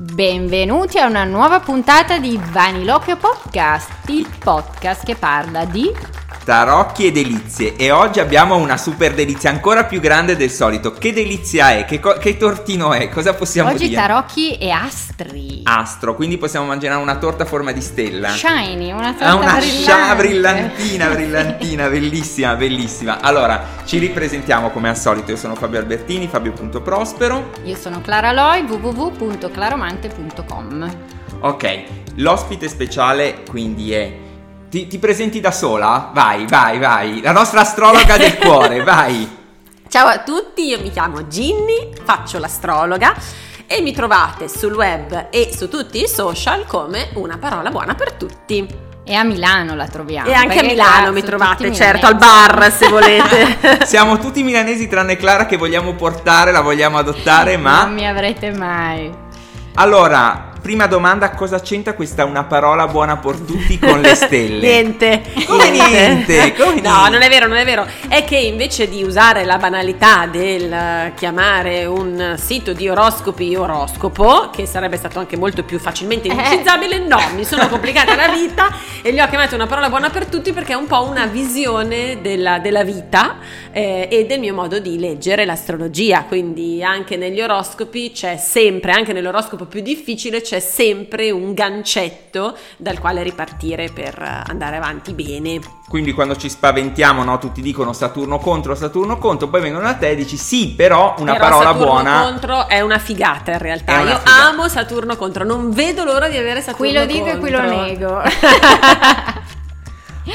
Benvenuti a una nuova puntata di Vaniloquio Podcast, il podcast che parla di tarocchi e delizie e oggi abbiamo una super delizia ancora più grande del solito. Che delizia è? Che, co- che tortino è? Cosa possiamo oggi dire? Oggi tarocchi e astri. Astro, quindi possiamo mangiare una torta a forma di stella. Shiny, una torta ah, una brillante. Brillantina, brillantina, bellissima, bellissima. Allora, ci ripresentiamo come al solito. Io sono Fabio Albertini, Fabio.prospero. Io sono Clara Loi, www.claromante.com. Ok, l'ospite speciale quindi è ti, ti, presenti da sola? Vai, vai, vai. La nostra astrologa del cuore, vai. Ciao a tutti, io mi chiamo Ginny, faccio l'astrologa e mi trovate sul web e su tutti i social come una parola buona per tutti. E a Milano la troviamo. E anche a Milano mi trovate, certo, al bar se volete. Siamo tutti milanesi tranne Clara che vogliamo portare, la vogliamo adottare, ma... Non mi avrete mai. Allora, prima domanda, cosa c'entra questa una parola buona per tutti con le stelle? niente. Come niente? Come no, niente? non è vero, non è vero. È che invece di usare la banalità del chiamare un sito di oroscopi oroscopo, che sarebbe stato anche molto più facilmente utilizzabile, eh. no, mi sono complicata la vita e gli ho chiamato una parola buona per tutti perché è un po' una visione della, della vita eh, e del mio modo di leggere l'astrologia. Quindi anche negli oroscopi c'è sempre, anche nell'oroscopo più difficile, c'è sempre un gancetto dal quale ripartire per andare avanti bene. Quindi quando ci spaventiamo, no, tutti dicono Saturno contro, Saturno contro, poi vengono da te e dici sì, però una però parola Saturno buona. contro è una figata in realtà. Io figata. amo Saturno contro, non vedo l'ora di avere Saturno Qui lo dico contro. e qui lo nego.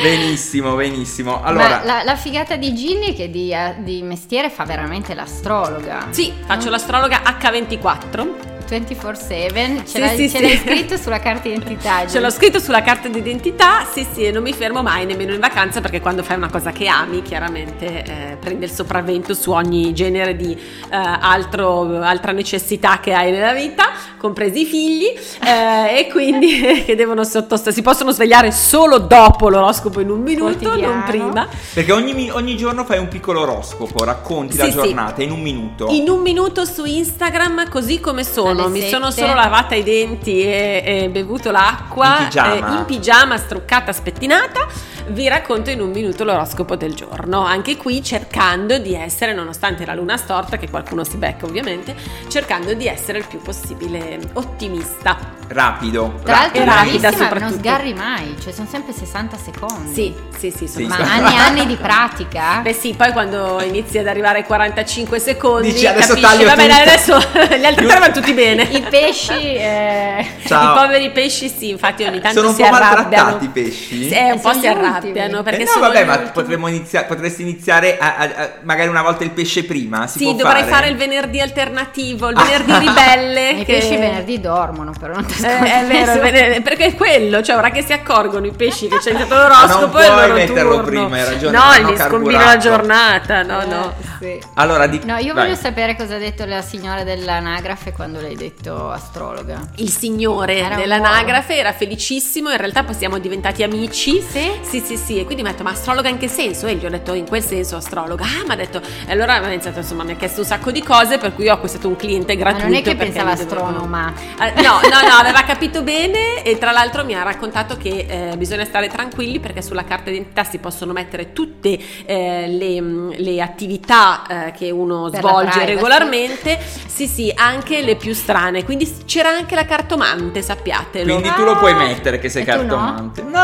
benissimo, benissimo. Allora, Ma la, la, figata di Ginny che di, uh, di, mestiere fa veramente l'astrologa. Sì, faccio l'astrologa H24. 24-7, ce, l'hai, sì, ce sì. l'hai scritto sulla carta d'identità. Ce l'ho scritto sulla carta d'identità, sì sì, e non mi fermo mai nemmeno in vacanza perché quando fai una cosa che ami chiaramente eh, prende il sopravvento su ogni genere di eh, altro, altra necessità che hai nella vita, compresi i figli, eh, e quindi che devono sottostare, si possono svegliare solo dopo l'oroscopo in un minuto, Quotidiano. non prima. Perché ogni, ogni, giorno fai un piccolo oroscopo, racconti sì, la sì. giornata in un minuto. In un minuto su Instagram, così come sono. Mi sette. sono solo lavata i denti e, e bevuto l'acqua In pigiama. eh, in pigiama, struccata, spettinata. Vi racconto in un minuto l'oroscopo del giorno. Anche qui cercando di essere, nonostante la luna storta, che qualcuno si becca ovviamente, cercando di essere il più possibile ottimista. Rapido. Tra l'altro è rapida bravissima, non soprattutto. sgarri mai, cioè sono sempre 60 secondi. Sì, sì, sì. sono- Sì. Ma anni e anni di pratica. Beh sì, poi quando inizi ad arrivare ai 45 secondi Dici, adesso capisci, tutto. dai, adesso gli altri tre vanno tutti bene. I pesci... eh, Ciao. I poveri pesci sì, infatti ogni tanto Sono un si po' arrabbiano. maltrattati i pesci? Sì, un Eh, po' sono si arrabbiano ultimi. perché Eh no, vabbè, ma potremmo iniziare, potresti iniziare a, a- a- magari una volta il pesce prima. Si Sì, può dovrei fare? fare il venerdì alternativo, il venerdì ribelle. I che- pesci venerdì dormono, però non ti Eh, è vero, perché è quello, cioè ora che si accorgono i pesci che c'è iniziato l'oroscopo Non puoi loro metterlo turno. prima, hai ragione, No, gli scombino la giornata, no, Eh, no. sì. Allora, di... No, io vai. voglio sapere cosa ha detto la signora dell'anagrafe quando l'hai detto astrologa. Il signore Era dell'anagrafe era felicissimo, in realtà poi siamo diventati amici. Sì? Sì, sì, sì, e quindi mi ha detto, ma astrologa in che senso? E gli ho detto, in quel senso astrologa. Ah, mi ha detto, e allora mi ha iniziato, insomma, mi ha chiesto un sacco di cose, per cui ho acquistato un cliente Ma gratuito. non è che pensava dovevo- astronoma. Eh, no, no, no, aveva capito bene e tra l'altro mi ha raccontato che eh, bisogna stare tranquilli perché sulla carta d'identità si possono mettere tutte eh, le, le attività eh, che uno Per svolge regolarmente, sì sì, anche le più strane, quindi c'era anche la cartomante, sappiatelo. Quindi tu lo puoi mettere che sei E tu no? cartomante. No,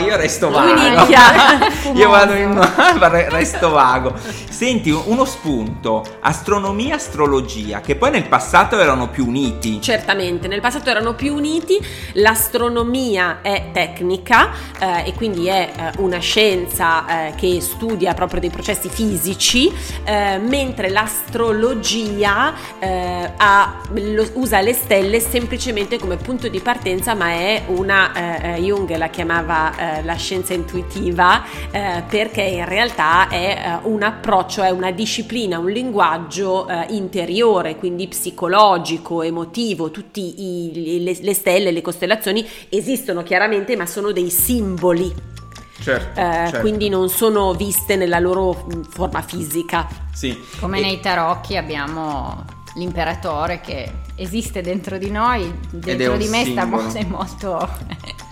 io, io resto vago. io vado in resto vago. Senti, uno spunto. Astronomia, astrologia, che poi nel passato erano più uniti. Certamente, nel passato erano più uniti, l'astronomia è tecnica eh, e quindi è eh, una scienza eh, che studia proprio dei processi fisici, eh, mentre l'astrologia eh, ha- lo- usa le stelle semplicemente come punto di partenza, ma è una, eh, Jung la chiamava la scienza intuitiva, eh, perché in realtà è eh, un approccio, è una disciplina, un linguaggio eh, interiore, quindi psicologico, emotivo, tutti i- le, le stelle, le costellazioni esistono chiaramente, ma sono dei simboli. Certo, eh, certo. quindi non sono viste nella loro mm, forma fisica. Sì. Come E- nei tarocchi abbiamo l'imperatore che esiste dentro di noi, dentro di me sta molto, molto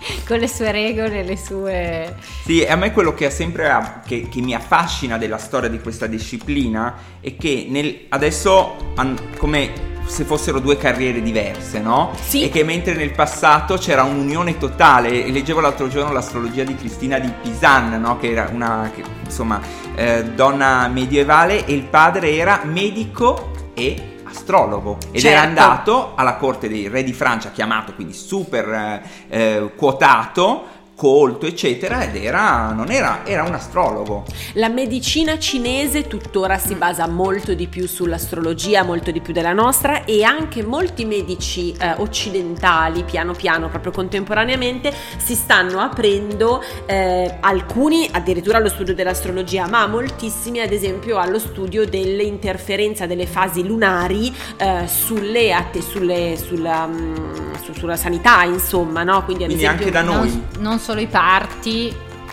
con le sue regole, le sue... Sì, a me quello che, sempre, che, che mi affascina della storia di questa disciplina è che nel, adesso come se fossero due carriere diverse, no? Sì. E che mentre nel passato c'era un'unione totale, leggevo l'altro giorno l'astrologia di Cristina di Pisan, no? Che era una, che, insomma, eh, donna medievale e il padre era medico e astrologo ed certo. era andato alla corte dei re di Francia, chiamato quindi super eh, eh quotato colto, eccetera, ed era, non era, era un astrologo. La medicina cinese tuttora si basa molto di più sull'astrologia, molto di più della nostra e anche molti medici eh, occidentali, piano piano, proprio contemporaneamente, si stanno aprendo, eh, alcuni addirittura allo studio dell'astrologia, ma moltissimi ad esempio allo studio dell'interferenza delle fasi lunari eh, sulle, atte, sulle, sulla, um, su, sulla sanità, insomma, no? Quindi, Quindi esempio, anche da noi. Non, non solo i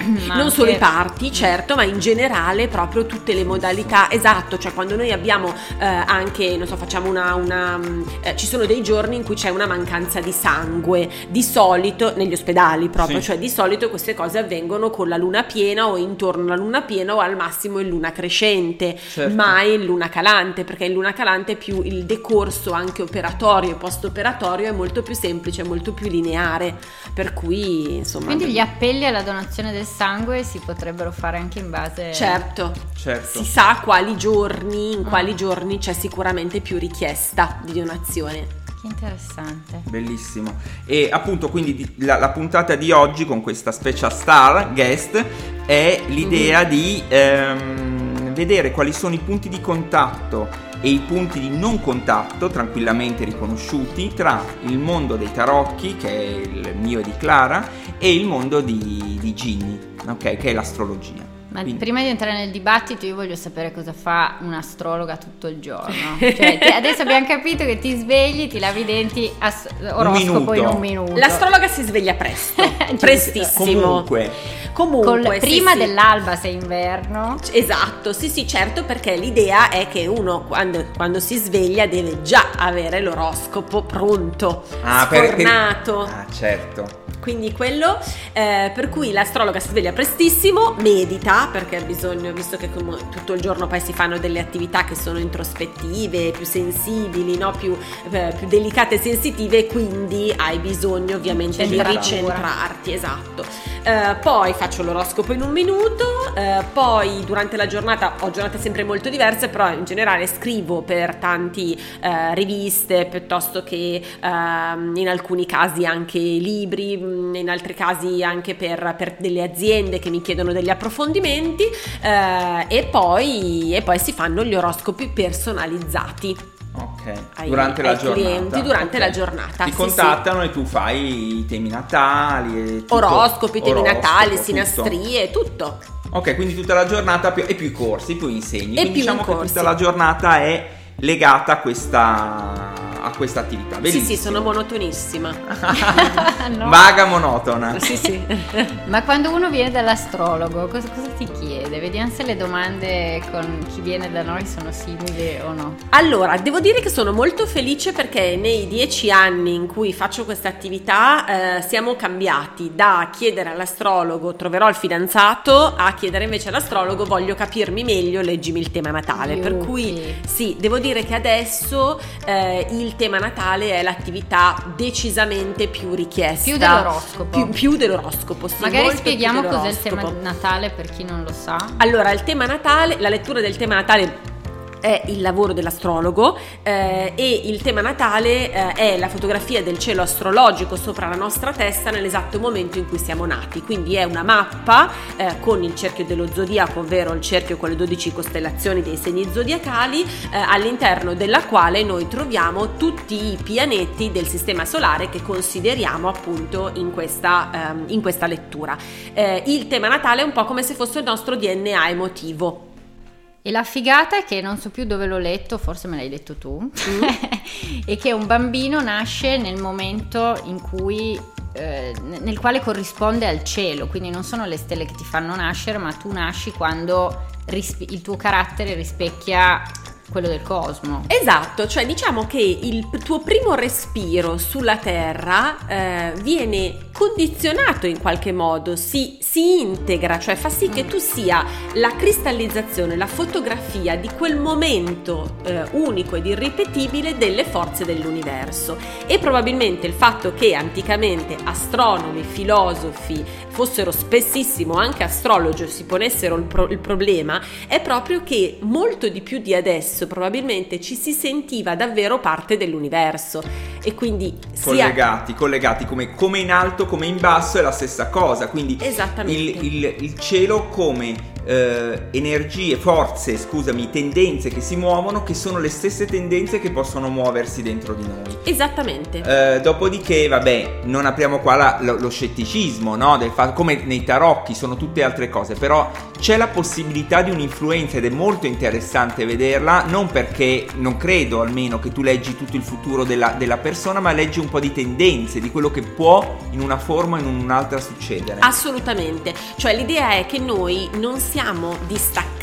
parti non solo i parti, certo, ma in generale proprio tutte le modalità. Esatto, cioè quando noi abbiamo eh, anche, non so, facciamo una... una mm, eh, ci sono dei giorni in cui c'è una mancanza di sangue, di solito, negli ospedali proprio, sì. cioè di solito queste cose avvengono con la luna piena o intorno alla luna piena o al massimo in luna crescente, certo. mai in luna calante, perché in luna calante più il decorso anche operatorio e post-operatorio è molto più semplice, molto più lineare, per cui insomma... Quindi gli appelli alla donazione del sangue si potrebbero fare anche in base... Certo, certo. si sa quali giorni, in quali ah. giorni c'è sicuramente più richiesta di donazione. Che interessante. Bellissimo. E appunto quindi la, la, puntata di oggi con questa special star guest è l'idea mm-hmm. di ehm, vedere quali sono i punti di contatto e i punti di non contatto tranquillamente riconosciuti tra il mondo dei tarocchi, che è il mio e di Clara, e il mondo di, di Ginny ok? Che è l'astrologia. Ma Quindi. prima di entrare nel dibattito io voglio sapere cosa fa un'astrologa tutto il giorno. Cioè, adesso abbiamo capito che ti svegli, ti lavi i denti, as- oroscopo un in un minuto. L'astrologa si sveglia presto, prestissimo. Comunque. Comunque, Col, prima sì, dell'alba se è inverno. Esatto, sì sì, certo perché l'idea è che uno quando, quando si sveglia deve già avere l'oroscopo pronto, ah, sfornato. Per, per... Ah, certo quindi quello eh, per cui l'astrologa si sveglia prestissimo, medita perché ha bisogno, visto che tutto il giorno poi si fanno delle attività che sono introspettive, più sensibili, no? più, eh, più, delicate e sensitive, quindi hai bisogno ovviamente di ricentrarti, esatto. Eh, poi faccio l'oroscopo in un minuto, eh, poi durante la giornata ho giornate sempre molto diverse, però in generale scrivo per tanti eh, riviste piuttosto che ehm, in alcuni casi anche libri in altri casi anche per, per, delle aziende che mi chiedono degli approfondimenti eh, e, poi, e poi si fanno gli oroscopi personalizzati. Ok, ai, durante la giornata. clienti durante okay. la giornata. Ti sì, contattano sì. e tu fai i temi natali. Tutto. Oroscopi, temi Oroscopo, natali, sinastrie, tutto. Ok, quindi tutta la giornata più, e più i corsi, più insegni. E quindi più diciamo che tutta la giornata è legata a questa a questa attività. Bellissimo. Sì, sì, sono monotonissima. no. Vaga monotona. Sì, sì. Ma quando uno viene dall'astrologo, cosa, cosa, ti chiede? Vediamo se le domande con chi viene da noi sono simili o no. Allora, devo dire che sono molto felice perché nei dieci anni in cui faccio questa attività eh, siamo cambiati da chiedere all'astrologo troverò il fidanzato a chiedere invece all'astrologo voglio capirmi meglio, leggimi il tema natale. Yuki. Per cui sì, devo dire che adesso eh, il il tema natale è l'attività decisamente più richiesta. Più dell'oroscopo. Più, più dell'oroscopo, sì. Magari spieghiamo cos'è il tema natale per chi non lo sa. Allora, il tema natale, la lettura del tema natale è il lavoro dell'astrologo eh, e il tema natale eh, è la fotografia del cielo astrologico sopra la nostra testa nell'esatto momento in cui siamo nati. Quindi è una mappa eh, con il cerchio dello zodiaco, ovvero il cerchio con le 12 costellazioni dei segni zodiacali, eh, all'interno della quale noi troviamo tutti i pianeti del sistema solare che consideriamo appunto in questa, ehm, in questa lettura. Eh, il tema natale è un po' come se fosse il nostro DNA emotivo e la figata è che non so più dove l'ho letto, forse me l'hai detto tu, mm. e che un bambino nasce nel momento in cui eh, nel quale corrisponde al cielo, quindi non sono le stelle che ti fanno nascere, ma tu nasci quando rispe- il tuo carattere rispecchia quello del cosmo. Esatto, cioè diciamo che il tuo primo respiro sulla Terra eh, viene condizionato in qualche modo, si, si, integra, cioè fa sì che tu sia la cristallizzazione, la fotografia di quel momento eh, unico ed irripetibile delle forze dell'universo. E probabilmente il fatto che anticamente astronomi, filosofi fossero spessissimo anche astrologi si ponessero il, pro- il problema è proprio che molto di più di adesso probabilmente ci si sentiva davvero parte dell'universo e quindi collegati, sia... collegati come, come in alto come in basso è la stessa cosa, quindi il, il, il cielo come eh, energie, forze, scusami, tendenze che si muovono che sono le stesse tendenze che possono muoversi dentro di noi. Esattamente. Eh, dopodiché, vabbè, non apriamo qua la, lo, lo, scetticismo, no? Del fatto, come nei tarocchi sono tutte altre cose, però c'è la possibilità di un'influenza ed è molto interessante vederla, non perché non credo almeno che tu leggi tutto il futuro della, della persona, ma leggi un po' di tendenze, di quello che può in una forma o in un'altra succedere. Assolutamente, cioè l'idea è che noi non siamo distaccati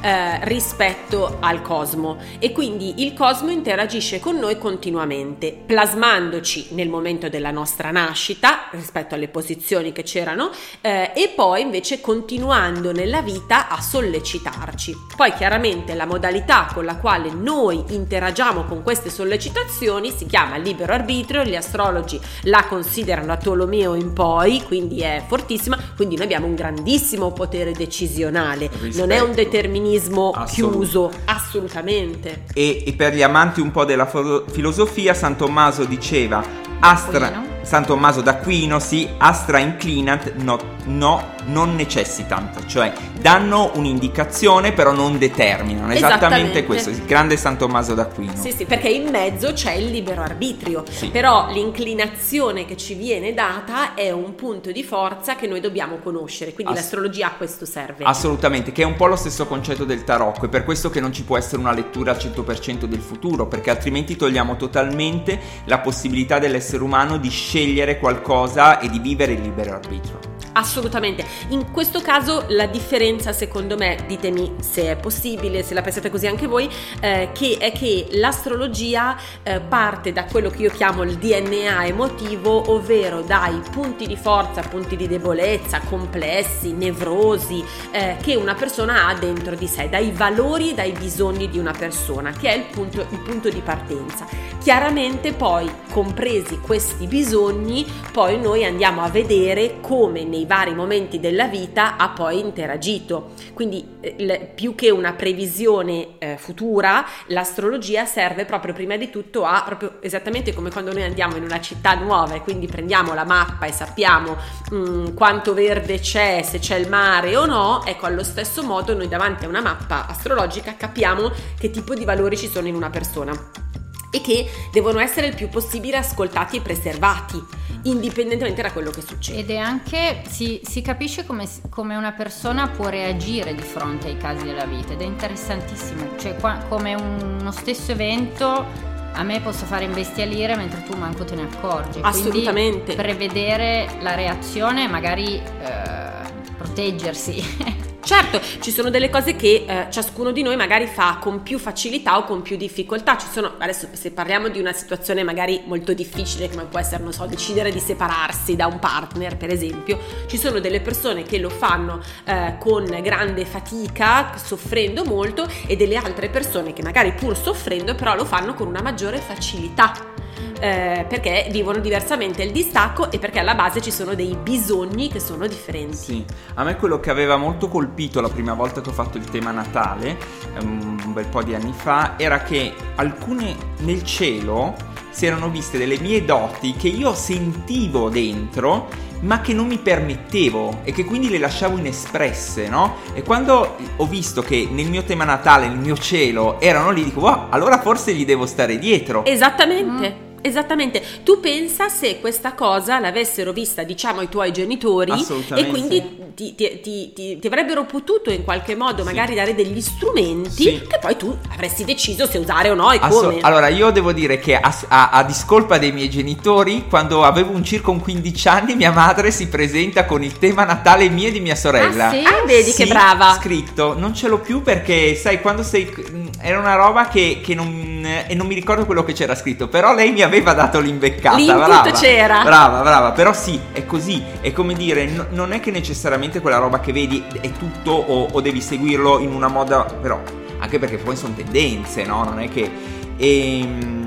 eh, rispetto al cosmo e quindi il cosmo interagisce con noi continuamente, plasmandoci nel momento della nostra nascita rispetto alle posizioni che c'erano eh, e poi invece continuando nella vita a sollecitarci. Poi chiaramente la modalità con la quale noi interagiamo con queste sollecitazioni si chiama libero arbitrio, gli astrologi la considerano da Tolomeo in poi, quindi è fortissima, quindi noi abbiamo un grandissimo potere decisionale, Rispetto. non è un determinismo Assolut- chiuso, assolutamente. E, e, per gli amanti un po' della fo- filosofia, San Tommaso diceva Astra, San Tommaso d'Aquino, sì, Astra inclinant, no, no non necessitant, cioè danno un'indicazione però non determinano. Esattamente questo, il grande San Tommaso d'Aquino. Sì, sì, perché in mezzo c'è il libero arbitrio, sì. però l'inclinazione che ci viene data è un punto di forza che noi dobbiamo conoscere, quindi Ass- l'astrologia a questo serve. Assolutamente, che è un po' lo stesso concetto del tarocco, è per questo che non ci può essere una lettura al 100% del futuro, perché altrimenti togliamo totalmente la possibilità dell'essere umano di scegliere qualcosa e di vivere il libero arbitrio. Assolutamente. In questo caso la differenza, secondo me, ditemi se è possibile, se la pensate così anche voi, eh, che è che l'astrologia eh, parte da quello che io chiamo il DNA emotivo, ovvero dai punti di forza, punti di debolezza, complessi, nevrosi eh, che una persona ha dentro di sé, dai valori e dai bisogni di una persona, che è il punto, il punto di partenza. Chiaramente poi, compresi questi bisogni, poi noi andiamo a vedere come nei vari momenti della vita ha poi interagito. Quindi eh, più che una previsione eh, futura, l'astrologia serve proprio prima di tutto a, proprio esattamente come quando noi andiamo in una città nuova e quindi prendiamo la mappa e sappiamo mh, mm, quanto verde c'è, se c'è il mare o no, ecco allo stesso modo noi davanti a una mappa astrologica capiamo che tipo di valori ci sono in una persona e che devono essere il più possibile ascoltati e preservati, indipendentemente da quello che succede. Ed è anche, si, si capisce come, come, una persona può reagire di fronte ai casi della vita ed è interessantissimo, cioè qua, come uno stesso evento a me posso fare imbestialire mentre tu manco te ne accorgi. Assolutamente. Quindi prevedere la reazione e magari eh, proteggersi. Certo, ci sono delle cose che eh, ciascuno di noi magari fa con più facilità o con più difficoltà. Ci sono, adesso se parliamo di una situazione magari molto difficile, come può essere, non so, decidere di separarsi da un partner, per esempio, ci sono delle persone che lo fanno eh, con grande fatica, soffrendo molto, e delle altre persone che magari pur soffrendo, però lo fanno con una maggiore facilità eh, perché vivono diversamente il distacco e perché alla base ci sono dei bisogni che sono differenti. Sì, a me quello che aveva molto colpito la prima volta che ho fatto il tema Natale, um, un bel po' di anni fa, era che alcune nel cielo si erano viste delle mie doti che io sentivo dentro ma che non mi permettevo e che quindi le lasciavo inespresse, no? E quando ho visto che nel mio tema natale, nel mio cielo, erano lì, dico, wow, allora forse gli devo stare dietro. Esattamente. Mm Esattamente, tu pensa se questa cosa l'avessero vista diciamo i tuoi genitori e quindi ti, ti, ti, ti, avrebbero potuto in qualche modo sì. magari dare degli strumenti sì. che poi tu avresti deciso se usare o no e Asso- come. Allora io devo dire che a, a, a, discolpa dei miei genitori quando avevo un circa un 15 anni mia madre si presenta con il tema Natale mio e di mia sorella. Ah, sì? ah vedi che brava. scritto, non ce l'ho più perché sai quando sei... era una roba che, che non... e non mi ricordo quello che c'era scritto, però lei mi aveva dato l'imbeccata. L'input brava, c'era. Brava, brava, però sì, è così, è come dire, no, non è che necessariamente quella roba che vedi è tutto o, o devi seguirlo in una moda, però anche perché poi sono tendenze, no? Non è che... E, ehm,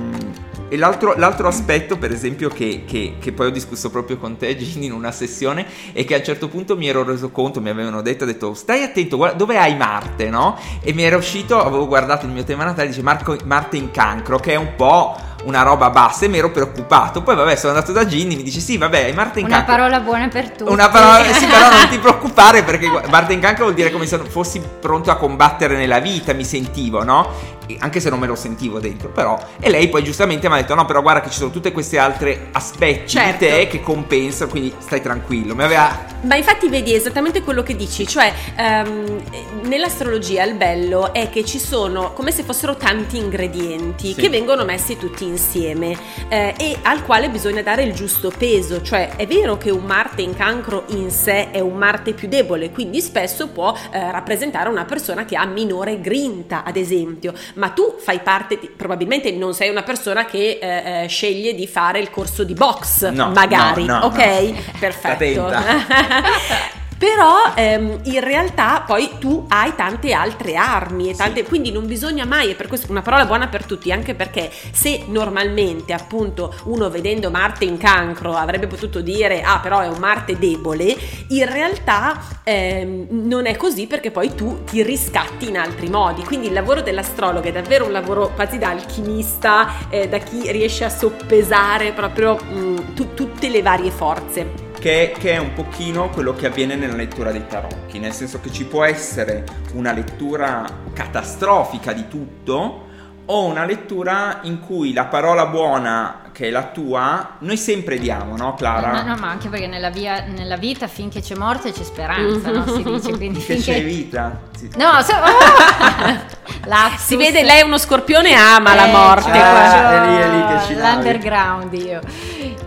e l'altro, l'altro, aspetto, per esempio, che, che, che, poi ho discusso proprio con te, Gini, in una sessione, è che a un certo punto mi ero reso conto, mi avevano detto, ho detto, stai attento, guarda, dove hai Marte, no? E mi era uscito, avevo guardato il mio tema natale, dice Marco, Marte in cancro, che è un po' una roba bassa e mi ero preoccupato. Poi vabbè, sono andato da Ginny, mi dice "Sì, vabbè, Marte in Una cancro". parola buona per tutti. Una parola sì, però non ti preoccupare perché Marte in cancro vuol dire come se fossi pronto a combattere nella vita, mi sentivo, no? Anche se non me lo sentivo dentro, però. E lei poi giustamente mi ha detto: No, però guarda che ci sono tutte queste altre aspetti certo. di te che compensano, quindi stai tranquillo. Mi aveva... Ma infatti vedi esattamente quello che dici, cioè um, nell'astrologia il bello è che ci sono come se fossero tanti ingredienti sì. che vengono messi tutti insieme eh, e al quale bisogna dare il giusto peso, cioè è vero che un Marte in cancro in sé è un Marte più debole, quindi spesso può eh, rappresentare una persona che ha minore grinta, ad esempio, ma tu fai parte, di, probabilmente non sei una persona che eh, eh sceglie di fare il corso di box, no, magari, no, no, ok? Perfetto. Però ehm, in realtà poi tu hai tante altre armi e tante, sì. quindi non bisogna mai, e per questo una parola buona per tutti, anche perché se normalmente appunto uno vedendo Marte in cancro avrebbe potuto dire ah però è un Marte debole, in realtà ehm, non è così perché poi tu ti riscatti in altri modi, quindi il lavoro dell'astrologo è davvero un lavoro quasi da alchimista, eh, da chi riesce a soppesare proprio mh, tu, tutte le varie forze che, che, è un pochino quello che avviene nella lettura dei tarocchi, nel senso che ci può essere una lettura catastrofica di tutto o una lettura in cui la parola buona che è la tua, noi sempre diamo, no Clara? No, no, ma anche perché nella, via, nella vita finché c'è morte c'è speranza, no? Si dice, quindi finché... c'è vita. No, so... oh! si vede, lei è uno scorpione ama eh, la morte. Cioè, è lì, è lì che ci L'underground io.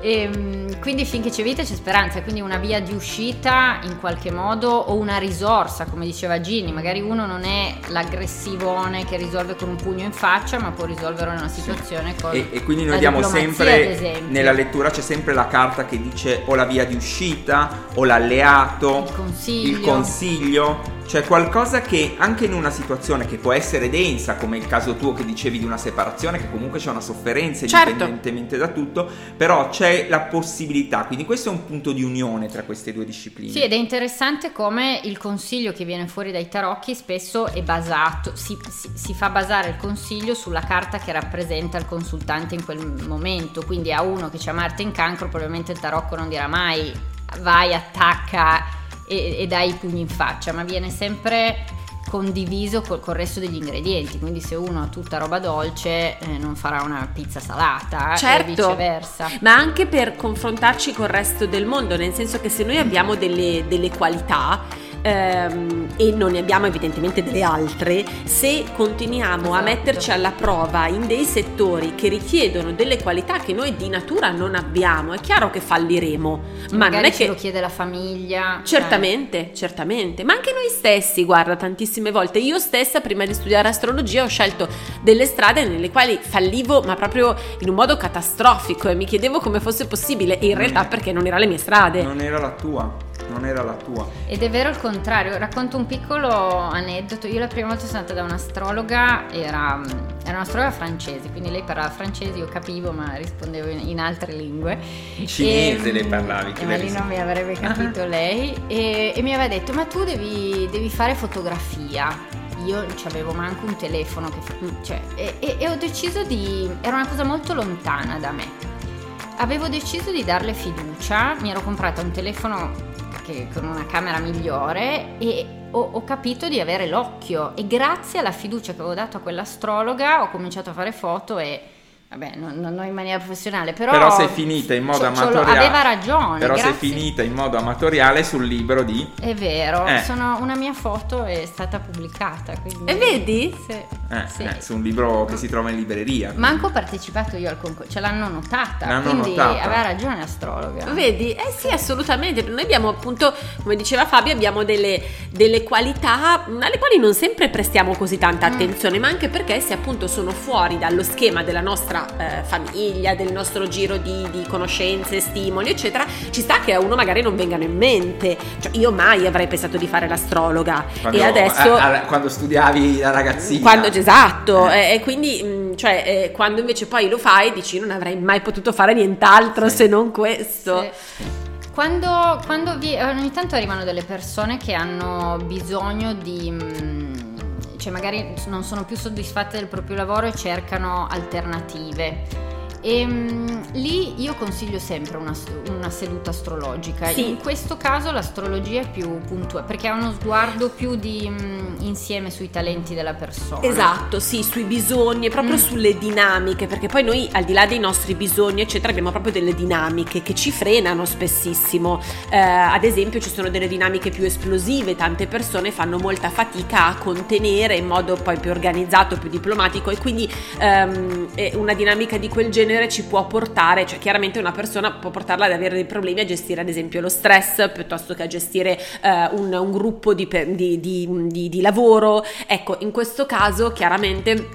Ehm quindi finché c'è vita c'è speranza, quindi una via di uscita in qualche modo o una risorsa, come diceva Ginny, magari uno non è l'aggressivone che risolve con un pugno in faccia, ma può risolvere una situazione con E, e quindi noi diamo sempre, nella lettura c'è sempre la carta che dice o la via di uscita o l'alleato, il consiglio. Il consiglio cioè qualcosa che anche in una situazione che può essere densa, come il caso tuo che dicevi di una separazione, che comunque c'è una sofferenza certo. indipendentemente da tutto, però c'è la possibilità, quindi questo è un punto di unione tra queste due discipline. Sì, ed è interessante come il consiglio che viene fuori dai tarocchi spesso è basato, si, si, si fa basare il consiglio sulla carta che rappresenta il consultante in quel momento, quindi a uno che c'ha Marte in cancro probabilmente il tarocco non dirà mai vai, attacca e, e dai i pugni in faccia, ma viene sempre condiviso col, col, resto degli ingredienti. Quindi, se uno ha tutta roba dolce, eh, non farà una pizza salata certo, e viceversa. Ma anche per confrontarci col resto del mondo, nel senso che se noi abbiamo delle, delle qualità ehm, e non ne abbiamo evidentemente delle altre, se continuiamo esatto. a metterci alla prova in dei settori che richiedono delle qualità che noi di natura non abbiamo, è chiaro che falliremo. Ma non è che lo chiede la famiglia. Cioè. Certamente, cioè. certamente, ma anche noi stessi, guarda, tantissime volte io stessa prima di studiare astrologia ho scelto delle strade nelle quali fallivo, ma proprio in un modo catastrofico e mi chiedevo come fosse possibile e in realtà perché non era le mie strade. Non era la tua non era la tua. Ed è vero il contrario, racconto un piccolo aneddoto. Io la prima volta sono andata da un'astrologa, era, era un'astrologa francese, quindi lei parlava francese, io capivo, ma rispondevo in, in altre lingue. In cinese e, lei parlavi, che ma lì non mi avrebbe capito lei. E, e, mi aveva detto: Ma tu devi, devi fare fotografia io non avevo manco un telefono che, cioè, e, e, e, ho deciso di era una cosa molto lontana da me avevo deciso di darle fiducia mi ero comprata un telefono che, con una camera migliore e ho, ho, capito di avere l'occhio. E grazie alla fiducia che avevo dato a quell'astrologa ho cominciato a fare foto e vabbè, non, non in maniera professionale, però... Però sei finita in modo cioè, amatoriale. Aveva ragione. Però grazie. sei finita in modo amatoriale sul libro di... È vero, Eh. sono, una mia foto è stata pubblicata. Quindi... E vedi? Sì, Eh, sì. eh, su un libro che si trova in libreria. Manco ho partecipato io al concorso, ce l'hanno notata, L'hanno quindi notata. aveva ragione l'astrologa. Vedi? Eh sì, assolutamente. Noi abbiamo appunto, come diceva Fabio, abbiamo delle, delle qualità mm, alle quali non sempre prestiamo così tanta Mm. attenzione, ma anche perché se appunto sono fuori dallo schema della nostra eh, famiglia, del nostro giro di, di conoscenze, stimoli, eccetera, ci sta che a uno magari non vengano in mente. Cioè, io mai avrei pensato di fare l'astrologa. Quando, e adesso. a- a- quando studiavi da ragazzina. Quando, esatto, Eh. e, e quindi mh, cioè, eh, quando invece poi lo fai dici non avrei mai potuto fare nient'altro Sì. se non questo. Sì. Quando, quando vi- ogni tanto arrivano delle persone che hanno bisogno di... cioè magari non sono più soddisfatte del proprio lavoro e cercano alternative. E mm, lì io consiglio sempre una, una seduta astrologica. Sì. In questo caso l'astrologia è più puntuale perché ha uno sguardo più di mm, insieme sui talenti della persona. Esatto, sì, sui bisogni e proprio Mm. sulle dinamiche, perché poi noi al di là dei nostri bisogni, eccetera, abbiamo proprio delle dinamiche che ci frenano spessissimo. Eh, ad esempio ci sono delle dinamiche più esplosive, tante persone fanno molta fatica a contenere in modo poi più organizzato, più diplomatico e quindi ehm, eh, una dinamica di quel genere ci può portare, cioè chiaramente una persona può portarla ad avere dei problemi a gestire ad esempio lo stress piuttosto che a gestire eh, un, un gruppo di- di- di- di lavoro. Ecco, in questo caso chiaramente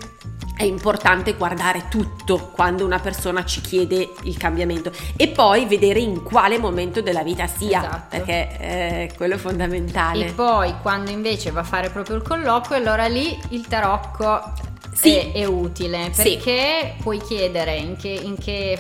è importante guardare tutto quando una persona ci chiede il cambiamento e poi vedere in quale momento della vita sia, Esatto. perché eh, quello è fondamentale. E poi quando invece va a fare proprio il colloquio, allora lì il tarocco Sì. è, è utile Sì. perché puoi chiedere in che, in che,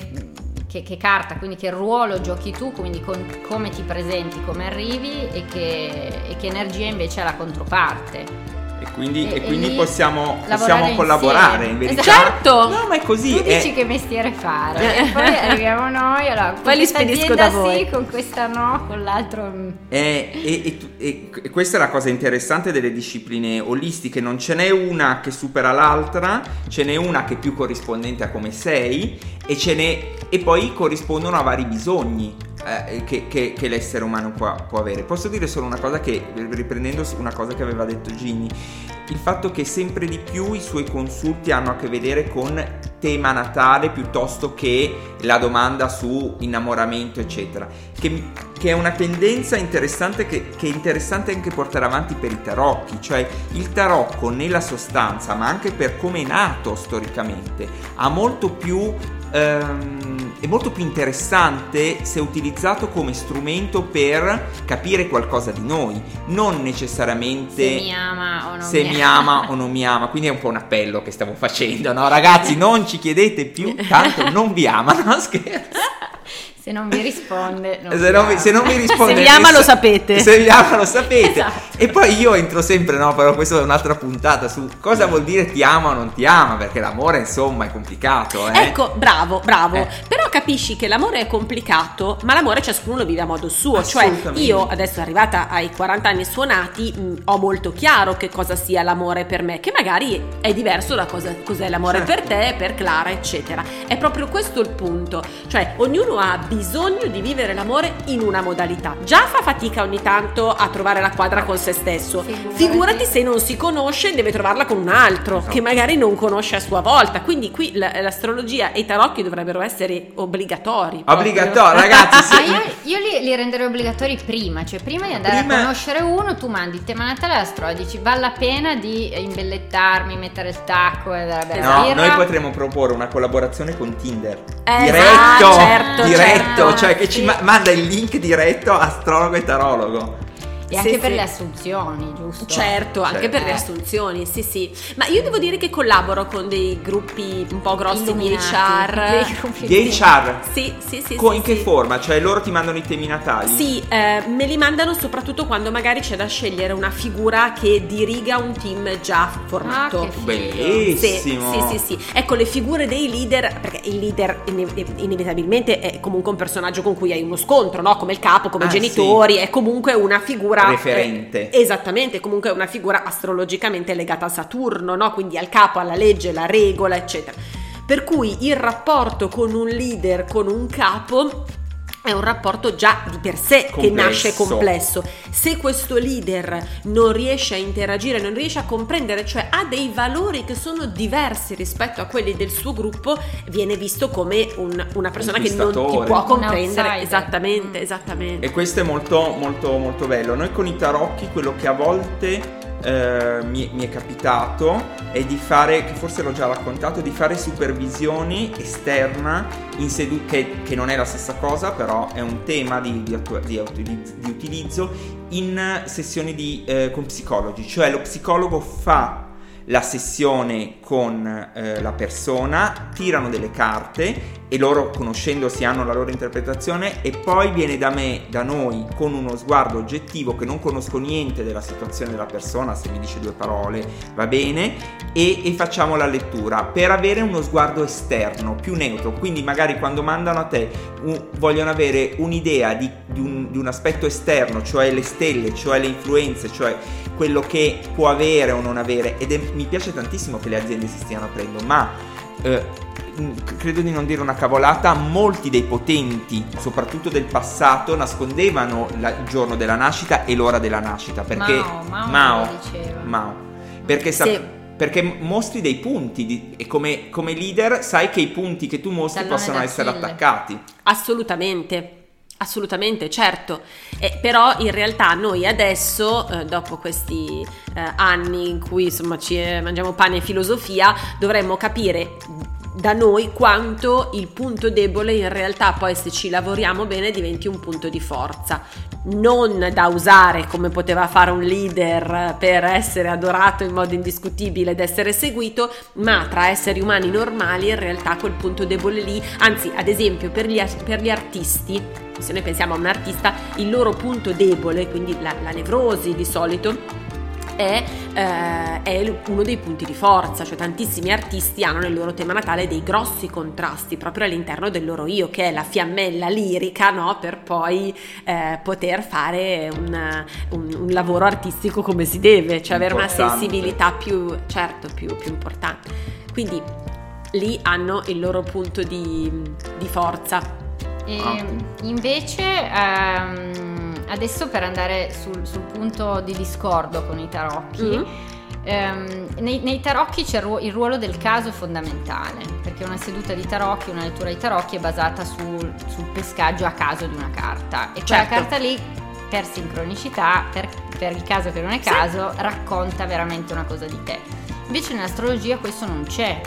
che- che carta, quindi che ruolo giochi tu, quindi con- come ti presenti, come arrivi e che, e che energia invece ha la controparte. E quindi, E- e quindi e possiamo, possiamo collaborare in verità. Certo! No, ma è così. tu dici è- che mestiere fare, e poi arriviamo noi, allora, con Poi li questa spedisco da voi. sì, con questa no, con l'altro... mm. E, e- e tu- e- e questa è la cosa interessante delle discipline olistiche, non ce n'è una che supera l'altra, ce n'è una che è più corrispondente a come sei e, ce n'è, e poi corrispondono a vari bisogni eh, che, che- che l'essere umano può, può avere. Posso dire solo una cosa che, riprendendo una cosa che aveva detto Ginny, il fatto che sempre di più i suoi consulti hanno a che vedere con tema natale piuttosto che la domanda su innamoramento eccetera che, che è una tendenza interessante che, che è interessante anche portare avanti per i tarocchi cioè il tarocco nella sostanza ma anche per come è nato storicamente ha molto più ehm, è molto più interessante se utilizzato come strumento per capire qualcosa di noi non necessariamente Se mi ama o non mi mi ama o non mi ama, quindi è un po' un appello che stiamo facendo, no? Ragazzi, non ci chiedete più, tanto non vi ama, no? Scherzo. Se non vi risponde... non Se non, vi, se non vi risponde, Se vi ama, lo sapete. Se vi ama, lo sapete. Esatto. E poi io entro sempre, no? Però questa è un'altra puntata su cosa vuol dire ti ama o non ti ama, perché l'amore, insomma, è complicato, eh? Ecco, bravo, bravo. Eh. Però capisci che l'amore è complicato, ma l'amore ciascuno lo vive a modo suo. Cioè, io adesso arrivata ai 40 anni suonati, mh, ho molto chiaro che cosa sia l'amore per me, che magari è diverso da cosa, cos'è l'amore Certo. per te, per Clara, eccetera. È proprio questo il punto. Cioè, ognuno ha bisogno di vivere l'amore in una modalità. Già fa fatica ogni tanto a trovare la quadra con se stesso. Figurati. Figurati se non si conosce, deve trovarla con un altro Esatto. che magari non conosce a sua volta. Quindi qui l- l'astrologia e i tarocchi dovrebbero essere obbligatori. proprio. Obbligatorio, ragazzi. se- Ma io, io li, li renderei obbligatori prima, cioè prima di andare Prima- a conoscere uno, tu mandi tema natale all'astrologo, dici vale la pena di imbellettarmi, mettere il tacco e della bella No, birra. noi potremmo proporre una collaborazione con Tinder. Eh, diretto, certo, diretto, certo. cioè che ci ma- manda il link diretto astrologo e tarologo. E anche Sì, per sì. le assunzioni, giusto? Certo, anche Certo. per le assunzioni, sì sì. Ma io devo dire che collaboro con dei gruppi un po' grossi di HR. Di HR. Sì, sì, sì. Co- sì, in che forma? Cioè loro ti mandano i temi natali? Sì, eh, me li mandano soprattutto quando magari c'è da scegliere una figura che diriga un team già formato. Ah. Bellissimo. Sì, sì, sì, sì. Ecco, le figure dei leader, perché il leader ine- inevitabilmente è comunque un personaggio con cui hai uno scontro, no? Come il capo, come i Ah, genitori, è comunque una figura... Referente. eh, esattamente, comunque è una figura astrologicamente legata a Saturno, no? Quindi al capo, alla legge, la regola, eccetera. Per cui il rapporto con un leader, con un capo è un rapporto già di per sé complesso. che nasce complesso. Se questo leader non riesce a interagire, non riesce a comprendere, cioè ha dei valori che sono diversi rispetto a quelli del suo gruppo, viene visto come un, una persona che non ti può comprendere. Esattamente, esattamente. E questo è molto, molto, molto bello. Noi con i tarocchi, quello che a volte eh, mi, mi, è capitato è di fare, che forse l'ho già raccontato, di fare supervisioni esterna in sedu- che, che, non è la stessa cosa, però è un tema di, di, di, di utilizzo in sessioni eh, con psicologi, cioè lo psicologo fa la sessione con eh, la persona, tirano delle carte e loro conoscendosi hanno la loro interpretazione e poi viene da me, da noi, con uno sguardo oggettivo che non conosco niente della situazione della persona, se mi dice due parole va bene, e, e facciamo la lettura. Per avere uno sguardo esterno, più neutro, quindi magari quando mandano a te un, vogliono avere un'idea di, di, un, di un aspetto esterno, cioè le stelle, cioè le influenze, cioè quello che può avere o non avere ed è, mi piace tantissimo che le aziende si stiano aprendo, ma eh, credo di non dire una cavolata, molti dei potenti, soprattutto del passato, nascondevano la, il giorno della nascita e l'ora della nascita, perché Mao, Mao, Mao, Mao perché sa- sì. perché mostri dei punti di, e come, come, leader sai che i punti che tu mostri Tallone possono essere attaccati. Assolutamente. Assolutamente, certo, eh, però in realtà noi adesso, eh, dopo questi eh, anni in cui insomma ci eh, mangiamo pane e filosofia, dovremmo capire da noi quanto il punto debole in realtà poi se ci lavoriamo bene diventi un punto di forza. Non da usare come poteva fare un leader per essere adorato in modo indiscutibile ed essere seguito, ma tra esseri umani normali in realtà quel punto debole lì, anzi ad esempio per gli, per gli artisti, se noi pensiamo a un artista, il loro punto debole, quindi la, la nevrosi di solito, è, eh, è, uno dei punti di forza, cioè tantissimi artisti hanno nel loro tema natale dei grossi contrasti proprio all'interno del loro io, che è la fiammella lirica, no? per poi eh, poter fare un, un, un, lavoro artistico come si deve, cioè avere una sensibilità più, certo, più, più importante. Quindi lì hanno il loro punto di, di forza. E invece um, adesso per andare sul, sul, punto di discordo con i tarocchi, mm. um, nei, nei, tarocchi c'è il ruolo del caso fondamentale, perché una seduta di tarocchi, una lettura di tarocchi è basata sul, sul pescaggio a caso di una carta e quella certo. carta lì per sincronicità, per, per, il caso che non è caso, sì. racconta veramente una cosa di te. Invece nell'astrologia questo non c'è.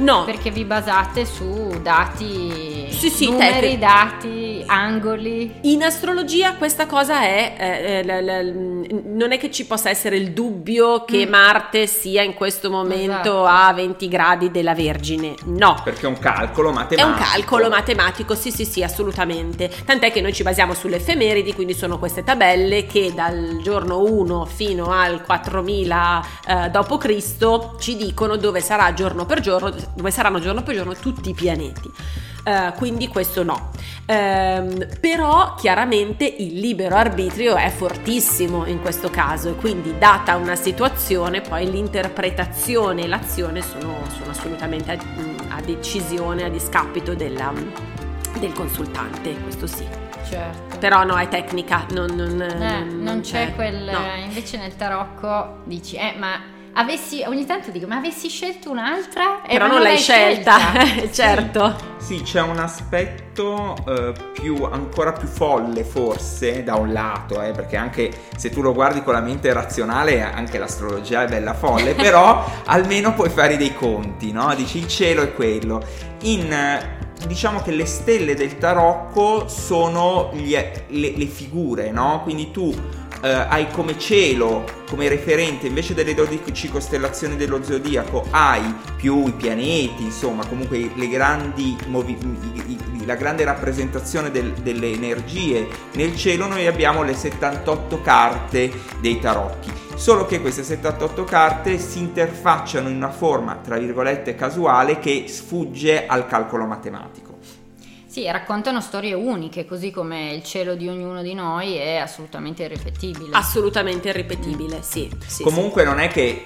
No. Perché vi basate su dati, sì, sì, numeri, te. dati, angoli. In astrologia questa cosa è, eh, l, l, l, non è che ci possa essere il dubbio che mm. Marte sia in questo momento esatto. a 20 gradi della Vergine. No. Perché è un calcolo matematico. È un calcolo matematico, sì sì sì, assolutamente. Tant'è che noi ci basiamo sulle effemeridi, quindi sono queste tabelle che dal giorno 1 fino al 4000 eh, d.C. ci dicono dove sarà giorno per giorno dove saranno giorno per giorno tutti i pianeti. Uh, quindi questo no. Um, però chiaramente il libero arbitrio è fortissimo in questo caso e quindi data una situazione poi l'interpretazione e l'azione sono, sono assolutamente a, a, decisione, a discapito della, del consultante, questo sì. Certo. Però no, è tecnica, non, non, eh, non c'è eh, quel... No. Invece nel tarocco dici, eh ma avessi, ogni tanto dico, ma avessi scelto un'altra? Però non, non l'hai scelta, scelta. certo. Sì, sì, c'è un aspetto eh, più, ancora più folle forse da un lato, eh, perché anche se tu lo guardi con la mente razionale, anche l'astrologia è bella folle, però almeno puoi fare dei conti, no? Dici il cielo è quello. In diciamo che le stelle del tarocco sono gli, le, le, figure, no? Quindi tu eh, hai come cielo, come referente, invece delle 12 costellazioni dello zodiaco, hai più i pianeti, insomma, comunque le grandi movi- la grande rappresentazione del, delle energie nel cielo, noi abbiamo le 78 carte dei tarocchi. Solo che queste 78 carte si interfacciano in una forma, tra virgolette, casuale che sfugge al calcolo matematico. Sì, raccontano storie uniche, così come il cielo di ognuno di noi è assolutamente irripetibile. Assolutamente irripetibile, mm. sì, sì, Comunque sì. non è che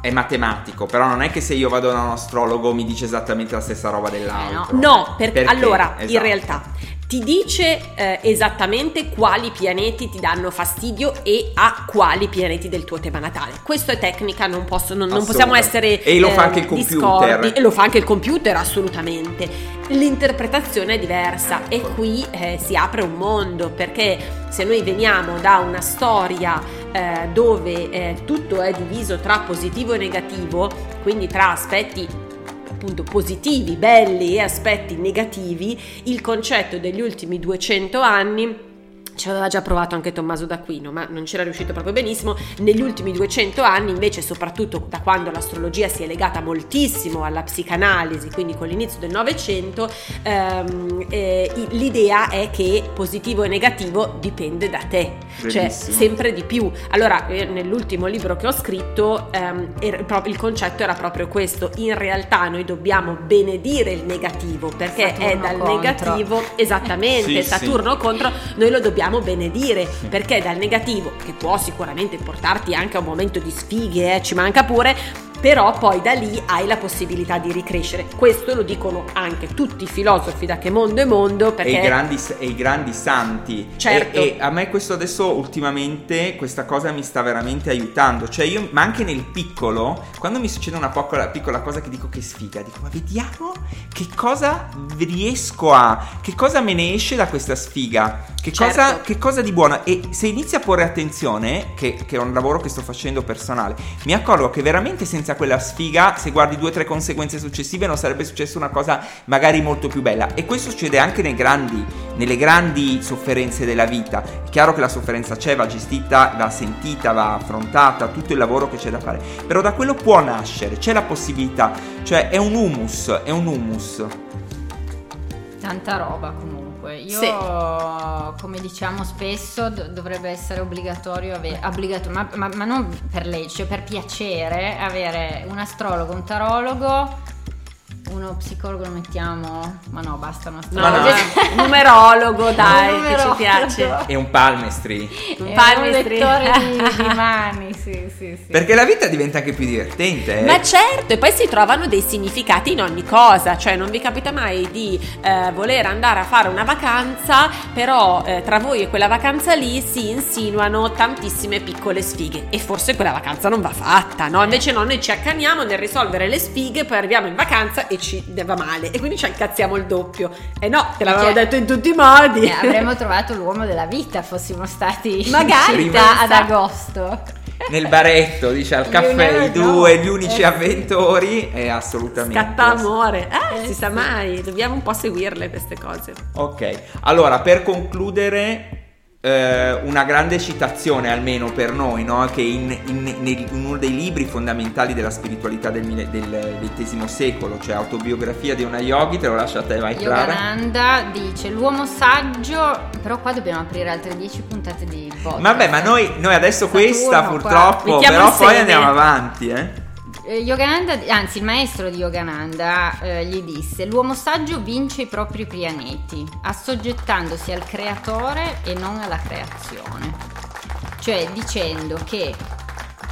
è matematico, però non è che se io vado da un astrologo mi dice esattamente la stessa roba dell'altro. Eh no, per, Perché? allora, in Esatto. realtà ti dice eh, esattamente quali pianeti ti danno fastidio e a quali pianeti del tuo tema natale. Questo è tecnica, non, posso- non- non possiamo essere E lo fa eh, anche il computer. discordi. E lo fa anche il computer, assolutamente. L'interpretazione è diversa e qui eh, si apre un mondo perché se noi veniamo da una storia eh, dove eh, tutto è diviso tra positivo e negativo, quindi tra aspetti appunto positivi, belli e aspetti negativi, il concetto degli ultimi 200 anni ci aveva già provato anche Tommaso d'Aquino, ma non c'era riuscito proprio benissimo. Negli ultimi 200 anni, invece, soprattutto da quando l'astrologia si è legata moltissimo alla psicanalisi, quindi con l'inizio del Novecento, ehm, eh, l'idea è che positivo e negativo dipende da te, cioè Bellissimo. sempre di più. Allora, eh, nell'ultimo libro che ho scritto, ehm, proprio- il concetto era proprio questo: in realtà noi dobbiamo benedire il negativo perché è Saturno dal contro. negativo, esattamente, Sì, sì. Saturno contro, noi lo dobbiamo benedire perché dal negativo, che può sicuramente portarti anche a un momento di sfighe, eh, ci manca pure, però poi da lì hai la possibilità di ricrescere. Questo lo dicono anche tutti i filosofi da che mondo è mondo perché E i, grandi, e i grandi santi. Certo. E, e a me questo adesso ultimamente questa cosa mi sta veramente aiutando. Cioè io, ma anche nel piccolo, quando mi succede una piccola, piccola cosa che dico che sfiga, dico ma vediamo che cosa riesco a, che cosa me ne esce da questa sfiga. Che, Certo. cosa, che cosa di buono. E se inizi a porre attenzione, che, che è un lavoro che sto facendo personale, mi accorgo che veramente senza quella sfiga, se guardi due o tre conseguenze successive, non sarebbe successa una cosa magari molto più bella. E questo succede anche grandi, nelle grandi sofferenze della vita. È chiaro che la sofferenza c'è, va gestita, va sentita, va affrontata, tutto il lavoro che c'è da fare. Però da quello può nascere, c'è la possibilità. Cioè è un humus, è un humus. Tanta roba comunque. Io, Sì. come diciamo spesso, do- dovrebbe essere obbligatorio, ave- obbligato- ma, ma- ma non per legge, cioè per piacere, avere un astrologo, un tarologo, uno psicologo lo mettiamo, ma no, basta un No, astrologo. no. eh, un numerologo, dai, Un che ci numerologo. piace. È un palmistry. Un È un palmistry. lettore di, di mani, sì, sì, sì. Perché la vita diventa anche più divertente. eh. Ma certo, e poi si trovano dei significati in ogni cosa, cioè non vi capita mai di eh, voler andare a fare una vacanza, però eh, tra voi e quella vacanza lì si insinuano tantissime piccole sfighe e forse quella vacanza non va fatta, no? Invece no, noi ci accaniamo nel risolvere le sfighe, poi arriviamo in vacanza e ci va male e quindi ci incazziamo il doppio. E no, te l'avevano Cioè, detto in tutti i modi. Eh, avremmo trovato l'uomo della vita, fossimo stati Magari, ad agosto. Nel baretto, dice al caffè, i due, gli unici eh avventori. È assolutamente. Scatta amore, eh, Eh, si sa sì. mai, dobbiamo un po' seguirle queste cose. Ok, allora per concludere, eh, una grande citazione almeno per noi, no? che in, in- in uno dei libri fondamentali della spiritualità del, del XX secolo, cioè Autobiografia di una yogi, te lo lascio a te, vai Clara. Yogananda dice l'uomo saggio, però qua dobbiamo aprire altre 10 puntate di podcast. Vabbè, ma noi, noi adesso Saturno, questa purtroppo, però poi andiamo avanti, eh. Eh, Yogananda, anzi il maestro di Yogananda eh, gli disse l'uomo saggio vince i propri pianeti, assoggettandosi al creatore e non alla creazione. Cioè dicendo che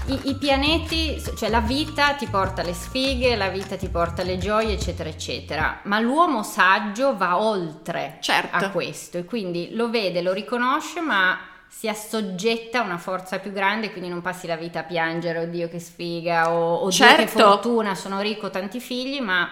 i, i pianeti, cioè la vita ti porta le sfighe, la vita ti porta le gioie, eccetera, eccetera, ma l'uomo saggio va oltre Certo. a questo e quindi lo vede, lo riconosce, ma si assoggetta a una forza più grande, quindi non passi la vita a piangere, oddio che sfiga, o oddio che Certo. fortuna, sono ricco, ho tanti figli, ma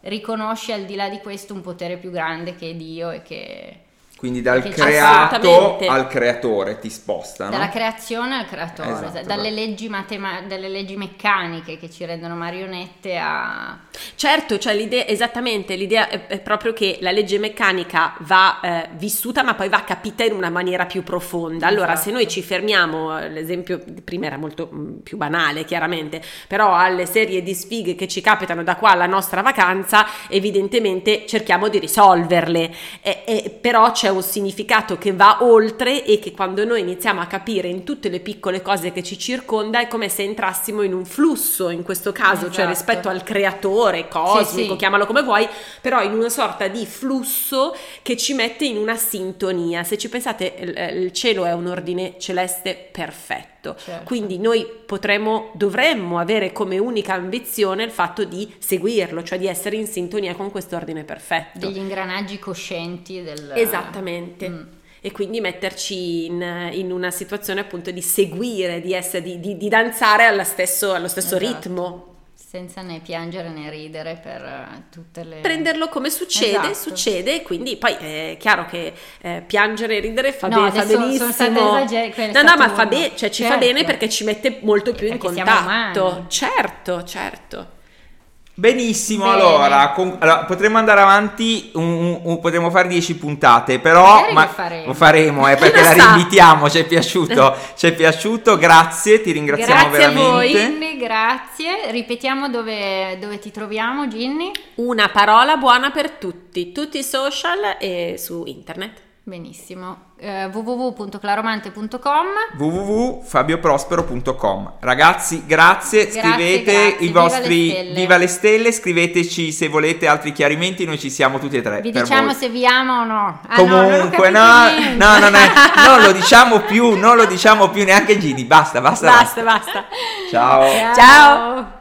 riconosci al di là di questo un potere più grande che è Dio e che Quindi dal creato al creatore ti sposta, no? dalla creazione al creatore, Esatto, dalle, esatto. leggi matema- dalle leggi meccaniche che ci rendono marionette a... Certo, cioè l'idea, esattamente, l'idea è, è proprio che la legge meccanica va eh, vissuta ma poi va capita in una maniera più profonda. Allora, Esatto. se noi ci fermiamo, l'esempio prima era molto mm, più banale chiaramente, però alle serie di sfighe che ci capitano da qua alla nostra vacanza, evidentemente cerchiamo di risolverle, E- e però c'è un significato che va oltre e che quando noi iniziamo a capire in tutte le piccole cose che ci circonda è come se entrassimo in un flusso in questo caso, cioè Esatto. rispetto al creatore cosmico, Sì, sì. chiamalo come vuoi, però in una sorta di flusso che ci mette in una sintonia. Se ci pensate, il, il cielo è un ordine celeste perfetto. Certo. Quindi noi potremmo, dovremmo avere come unica ambizione il fatto di seguirlo, cioè di essere in sintonia con questo ordine perfetto. Degli ingranaggi coscienti del... Esattamente. Mm. E quindi metterci in, in una situazione appunto di seguire, di, essere, di, di- di danzare stesso- allo stesso Esatto. ritmo. Senza né piangere né ridere per eh, tutte le... Prenderlo come succede, Esatto. succede, quindi poi è chiaro che eh, piangere e ridere fa, No, bene, fa sono benissimo. quello è no, no, ma fa bene, cioè ci fa Certo. bene perché ci mette molto più in Perché siamo contatto. Certo, certo. Benissimo, Bene. allora, con- allora, potremmo andare avanti, un- un- un- potremmo fare 10 puntate, però ma- lo faremo. lo faremo, eh, perché la sa? rinvitiamo, ci è piaciuto, ci è piaciuto, grazie, ti ringraziamo Grazie a voi. veramente. Ginny, grazie. Ripetiamo dove, dove ti troviamo, Ginny. Una parola buona per tutti, tutti i social e su internet. Benissimo. Eh, www.claromante.com www.fabioprospero.com Ragazzi, grazie, Grazie, scrivete grazie, i viva vostri le stelle. viva le stelle, scriveteci se volete altri chiarimenti, noi ci siamo tutti e tre. Vi per diciamo voi. se vi ama o no. Ah, no, Comunque, capito no, niente. no, non, è, non lo diciamo più, non lo diciamo più neanche Gini, basta, basta, Basta, basta. Ciao. Ciao. Ciao.